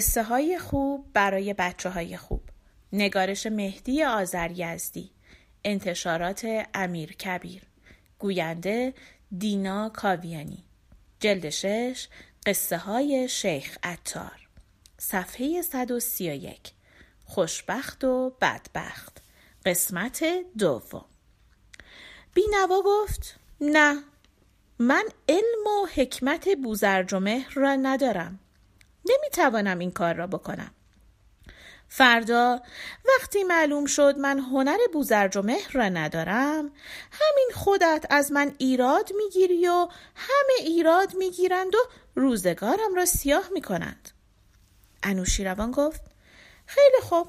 قصه های خوب برای بچه های خوب. نگارش مهدی آذر یزدی انتشارات امیر کبیر. گوینده دینا کاویانی. جلد شش قصه های شیخ اتار صفحه 131 خوشبخت و بدبخت. قسمت دوم. بینوا گفت نه من علم و حکمت بوزرجمهر را ندارم. نمی‌توانم این کار را بکنم. فردا وقتی معلوم شد من هنر بوزرج و مهر را ندارم همین خودت از من ایراد می‌گیری و همه ایراد می‌گیرند و روزگارم را سیاه می‌کنند. انوشیروان گفت خیلی خوب.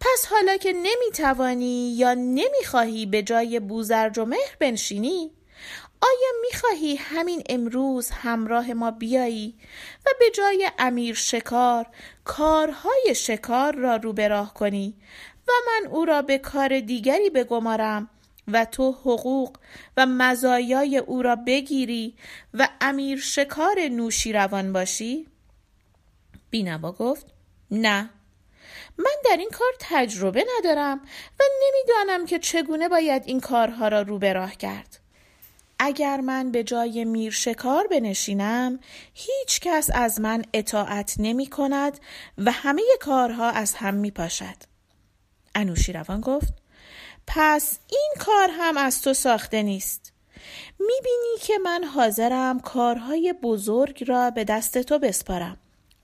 پس حالا که نمی‌توانی یا نمی‌خواهی به جای بوزرج و مهر بنشینی آیا می‌خواهی همین امروز همراه ما بیایی و به جای امیر شکار کارهای شکار را رو راه کنی و من او را به کار دیگری بگمارم و تو حقوق و مزایای او را بگیری و امیر شکار نوشی روان باشی؟ بینوا گفت نه من در این کار تجربه ندارم و نمی‌دانم که چگونه باید این کارها را رو راه کرد. اگر من به جای میر شکار بنشینم هیچ کس از من اطاعت نمی کند و همه کارها از هم می پاشد. انوشیروان گفت پس این کار هم از تو ساخته نیست. می بینی که من حاضرم کارهای بزرگ را به دست تو بسپارم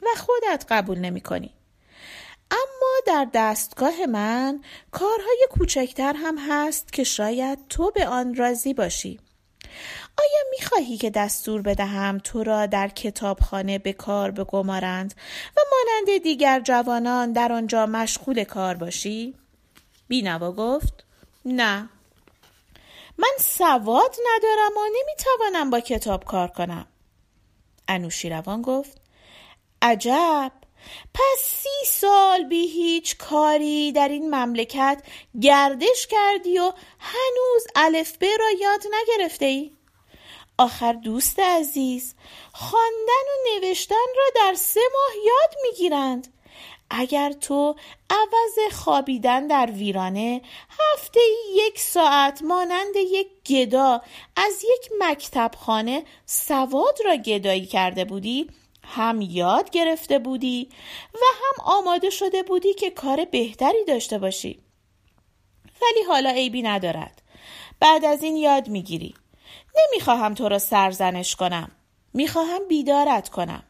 و خودت قبول نمی کنی. اما در دستگاه من کارهای کوچکتر هم هست که شاید تو به آن راضی باشی. آیا می‌خواهی که دستور بدهم تو را در کتابخانه به کار بگمارند و مانند دیگر جوانان در آنجا مشغول کار باشی؟ بینوا گفت نه. من سواد ندارم و نمی‌توانم با کتاب کار کنم. انوشیروان گفت عجب. پس سی سال بی هیچ کاری در این مملکت گردش کردی و هنوز الفبه را یاد نگرفته ای؟ آخر دوست عزیز خواندن و نوشتن را در سه ماه یاد می‌گیرند اگر تو عوض خوابیدن در ویرانه هفته یک ساعت مانند یک گدا از یک مکتب خانه سواد را گدایی کرده بودی هم یاد گرفته بودی و هم آماده شده بودی که کار بهتری داشته باشی. ولی حالا عیبی ندارد. بعد از این یاد می‌گیری. نمی‌خواهم تو را سرزنش کنم. می‌خواهم بیدارت کنم.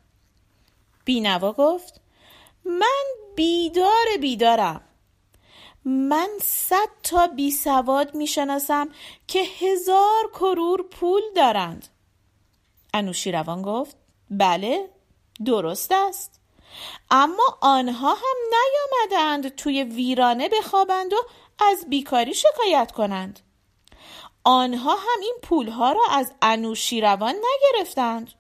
بینوا گفت من بیدار بیدارم. من صد تا بی سواد می‌شناسم که هزار کرور پول دارند. انوشیروان گفت بله. درست است. اما آنها هم نیامدند توی ویرانه بخوابند و از بیکاری شکایت کنند. آنها هم این پولها را از انوشیروان نگرفتند.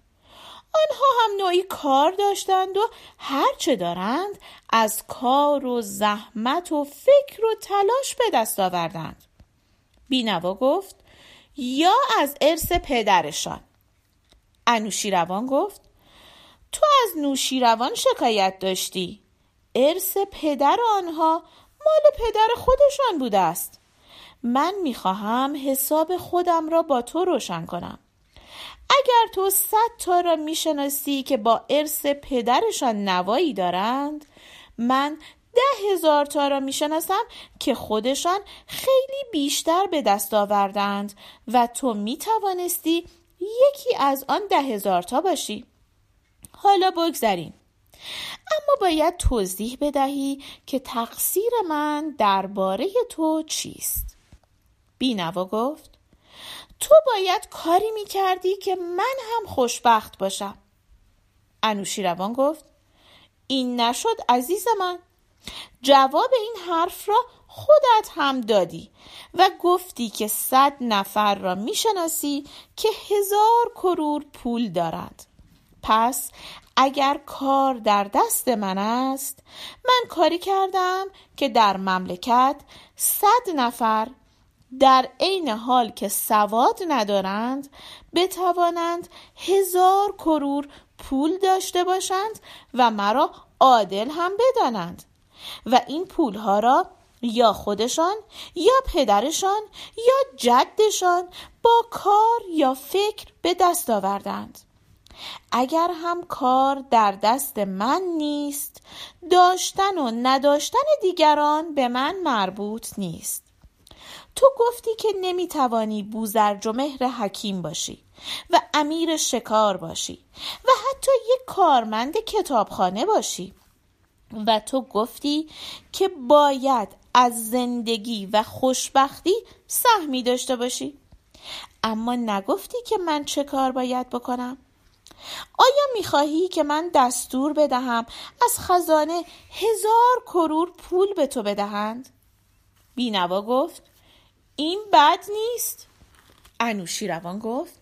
آنها هم نوعی کار داشتند و هرچه دارند از کار و زحمت و فکر و تلاش به دست آوردند. بینوا گفت یا از ارث پدرشان. انوشیروان گفت تو از نوشیروان شکایت داشتی؟ ارث پدر آنها مال پدر خودشان بوده است. من می‌خواهم حساب خودم را با تو روشن کنم. اگر تو صد تا را می‌شناسی که با ارث پدرشان نوایی دارند من ده هزار تا را می‌شناسم که خودشان خیلی بیشتر به دست آوردند و تو می‌توانستی یکی از آن ده هزار تا باشی. حالا بگذریم. اما باید توضیح بدهی که تقصیر من درباره تو چیست. بینوا گفت تو باید کاری می کردی که من هم خوشبخت باشم. انوشیروان گفت این نشد عزیز من. جواب این حرف را خودت هم دادی و گفتی که صد نفر را می‌شناسی که هزار کرور پول دارند. پس اگر کار در دست من است من کاری کردم که در مملکت صد نفر در عین حال که سواد ندارند بتوانند هزار کرور پول داشته باشند و مرا عادل هم بدانند و این پولها را یا خودشان یا پدرشان یا جدشان با کار یا فکر به دست آوردند. اگر هم کار در دست من نیست داشتن و نداشتن دیگران به من مربوط نیست. تو گفتی که نمی‌توانی بوزرج و مهر حکیم باشی و امیر شکار باشی و حتی یک کارمند کتابخانه باشی و تو گفتی که باید از زندگی و خوشبختی سهمی داشته باشی. اما نگفتی که من چه کار باید بکنم؟ آیا می‌خواهی که من دستور بدهم از خزانه هزار کرور پول به تو بدهند؟ بینوا گفت این بد نیست انوشیروان گفت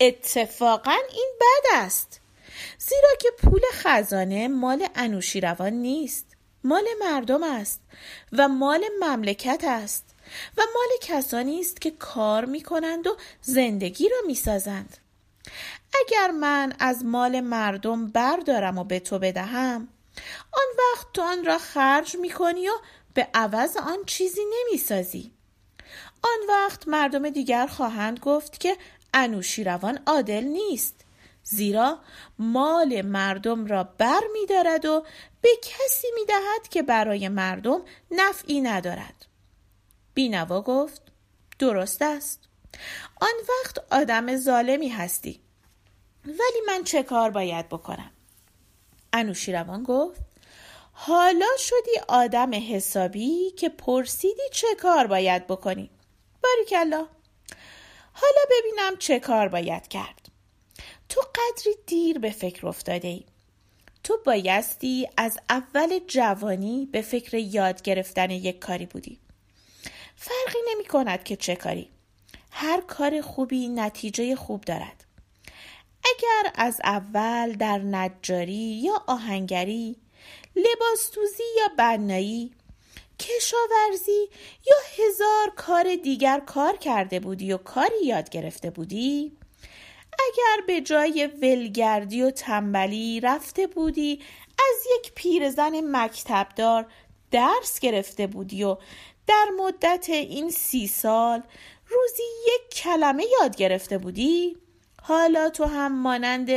اتفاقا این بد است زیرا که پول خزانه مال انوشیروان نیست مال مردم است و مال مملکت است و مال کسانی است که کار می کنند و زندگی را می سازند. اگر من از مال مردم بردارم و به تو بدهم آن وقت تو آن را خرج می کنی و به عوض آن چیزی نمی سازی. آن وقت مردم دیگر خواهند گفت که انوشیروان عادل نیست زیرا مال مردم را بر می دارد و به کسی می دهد که برای مردم نفعی ندارد بینوا گفت درست است آن وقت آدم ظالمی هستی. ولی من چه کار باید بکنم؟ انوشیروان گفت حالا شدی آدم حسابی که پرسیدی چه کار باید بکنی. باریکلا حالا ببینم چه کار باید کرد. تو قدری دیر به فکر افتاده ای. تو بایستی از اول جوانی به فکر یاد گرفتن یک کاری بودی. فرقی نمی کند که چه کاری. هر کار خوبی نتیجه خوب دارد. اگر از اول در نجاری یا آهنگری لباستوزی یا بنایی کشاورزی یا هزار کار دیگر کار کرده بودی و کاری یاد گرفته بودی اگر به جای ولگردی و تنبلی رفته بودی از یک پیرزن مکتبدار درس گرفته بودی و در مدت این سی سال روزی یک کلمه یاد گرفته بودی؟ حالا تو هم مانند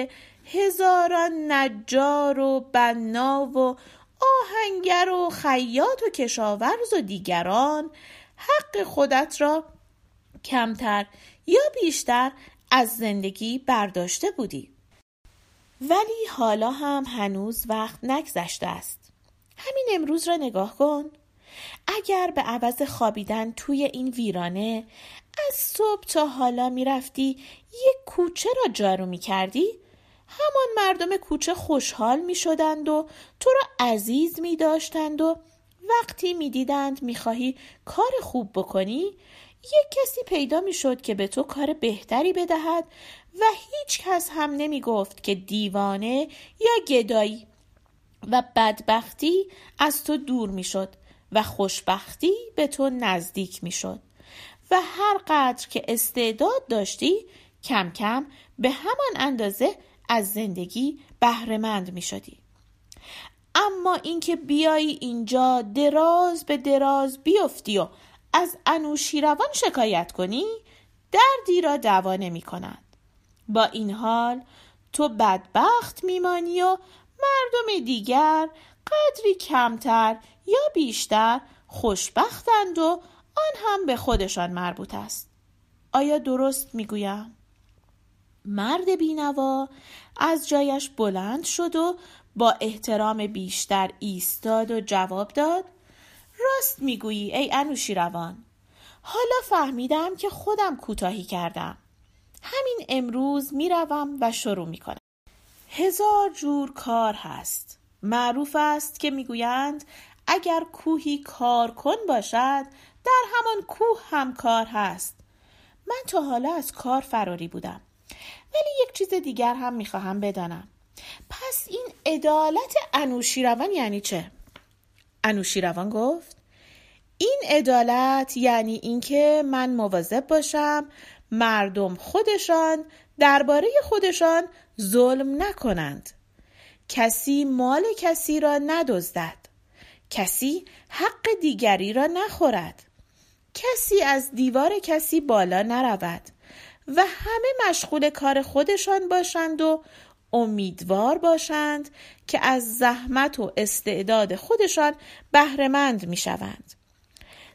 هزاران نجار و بنا و آهنگر و خیاط و کشاورز و دیگران حق خودت را کمتر یا بیشتر از زندگی برداشته بودی. ولی حالا هم هنوز وقت نگذشته است. همین امروز را نگاه کن. اگر به عوض خوابیدن توی این ویرانه از صبح تا حالا می‌رفتی یک کوچه را جارو می کردی همان مردم کوچه خوشحال می شدند و تو را عزیز می داشتند و وقتی می دیدند می خواهی کار خوب بکنی یک کسی پیدا می شد که به تو کار بهتری بدهد و هیچ کس هم نمی گفت که دیوانه یا گدایی و بدبختی از تو دور می شد و خوشبختی به تو نزدیک می شد و هر قدر که استعداد داشتی کم کم به همان اندازه از زندگی بهرهمند می شدی. اما اینکه بیایی اینجا دراز به دراز بیفتی و از انوشیروان شکایت کنی دردی را دوا نمی کند. با این حال تو بدبخت میمانی و مردم دیگر قدری کمتر یا بیشتر خوشبختند و آن هم به خودشان مربوط است. آیا درست می‌گویم؟ مرد بینوا از جایش بلند شد و با احترام بیشتر ایستاد و جواب داد راست می‌گویی ای انوشیروان. حالا فهمیدم که خودم کوتاهی کردم. همین امروز می‌روم و شروع می‌کنم. هزار جور کار هست. معروف است که می‌گویند اگر کوهی کار کن باشد در همان کوه هم کار هست. من تا حالا از کار فراری بودم ولی یک چیز دیگر هم می‌خواهم بدانم. پس این عدالت انوشیروان یعنی چه؟ انوشیروان گفت این عدالت یعنی اینکه من مواظب باشم مردم خودشان درباره خودشان ظلم نکنند. کسی مال کسی را ندزدد کسی حق دیگری را نخورد کسی از دیوار کسی بالا نرود و همه مشغول کار خودشان باشند و امیدوار باشند که از زحمت و استعداد خودشان بهرهمند می شوند.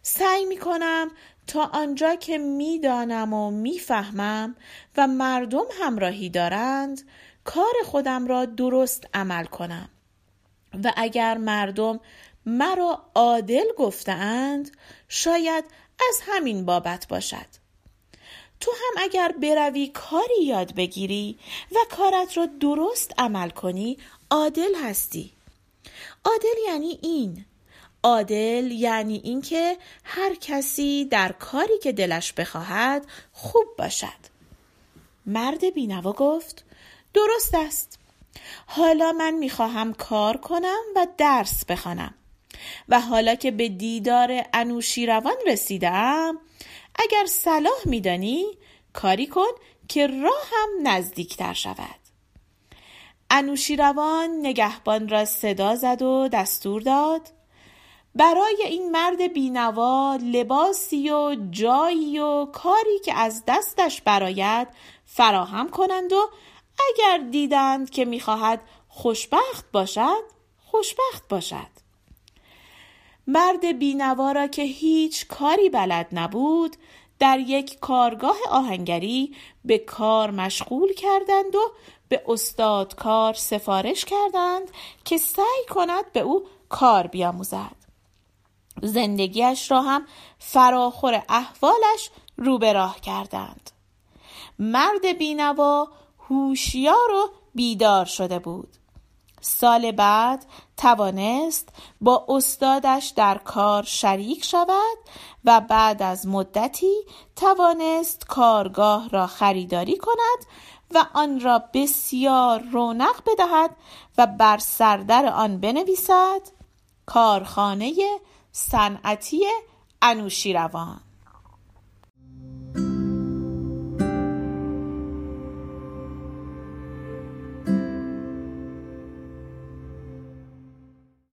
سعی می کنم تا آنجا که می‌دانم و می‌فهمم و مردم همراهی دارند کار خودم را درست عمل کنم. و اگر مردم مرا عادل گفتند شاید از همین بابت باشد. تو هم اگر بروی کاری یاد بگیری و کارت را درست عمل کنی عادل هستی. عادل یعنی این. عادل یعنی اینکه هر کسی در کاری که دلش بخواهد خوب باشد. مرد بینوا گفت درست است. حالا من می‌خواهم کار کنم و درس بخوانم. و حالا که به دیدار انوشیروان رسیدم اگر صلاح میدانی کاری کن که راهم نزدیکتر شود. انوشیروان نگهبان را صدا زد و دستور داد برای این مرد بینوا لباسی و جایی و کاری که از دستش براید فراهم کنند و اگر دیدند که می‌خواهد خوشبخت باشد خوشبخت باشد. مرد بینوا را که هیچ کاری بلد نبود در یک کارگاه آهنگری به کار مشغول کردند و به استاد کار سفارش کردند که سعی کند به او کار بیاموزد. زندگیش را هم فراخور احوالش رو به راه کردند. مرد بینوا هوشیار و بیدار شده بود. سال بعد توانست با استادش در کار شریک شود و بعد از مدتی توانست کارگاه را خریداری کند و آن را بسیار رونق بدهد و بر سردر آن بنویسد. کارخانه صنعتی انوشیروان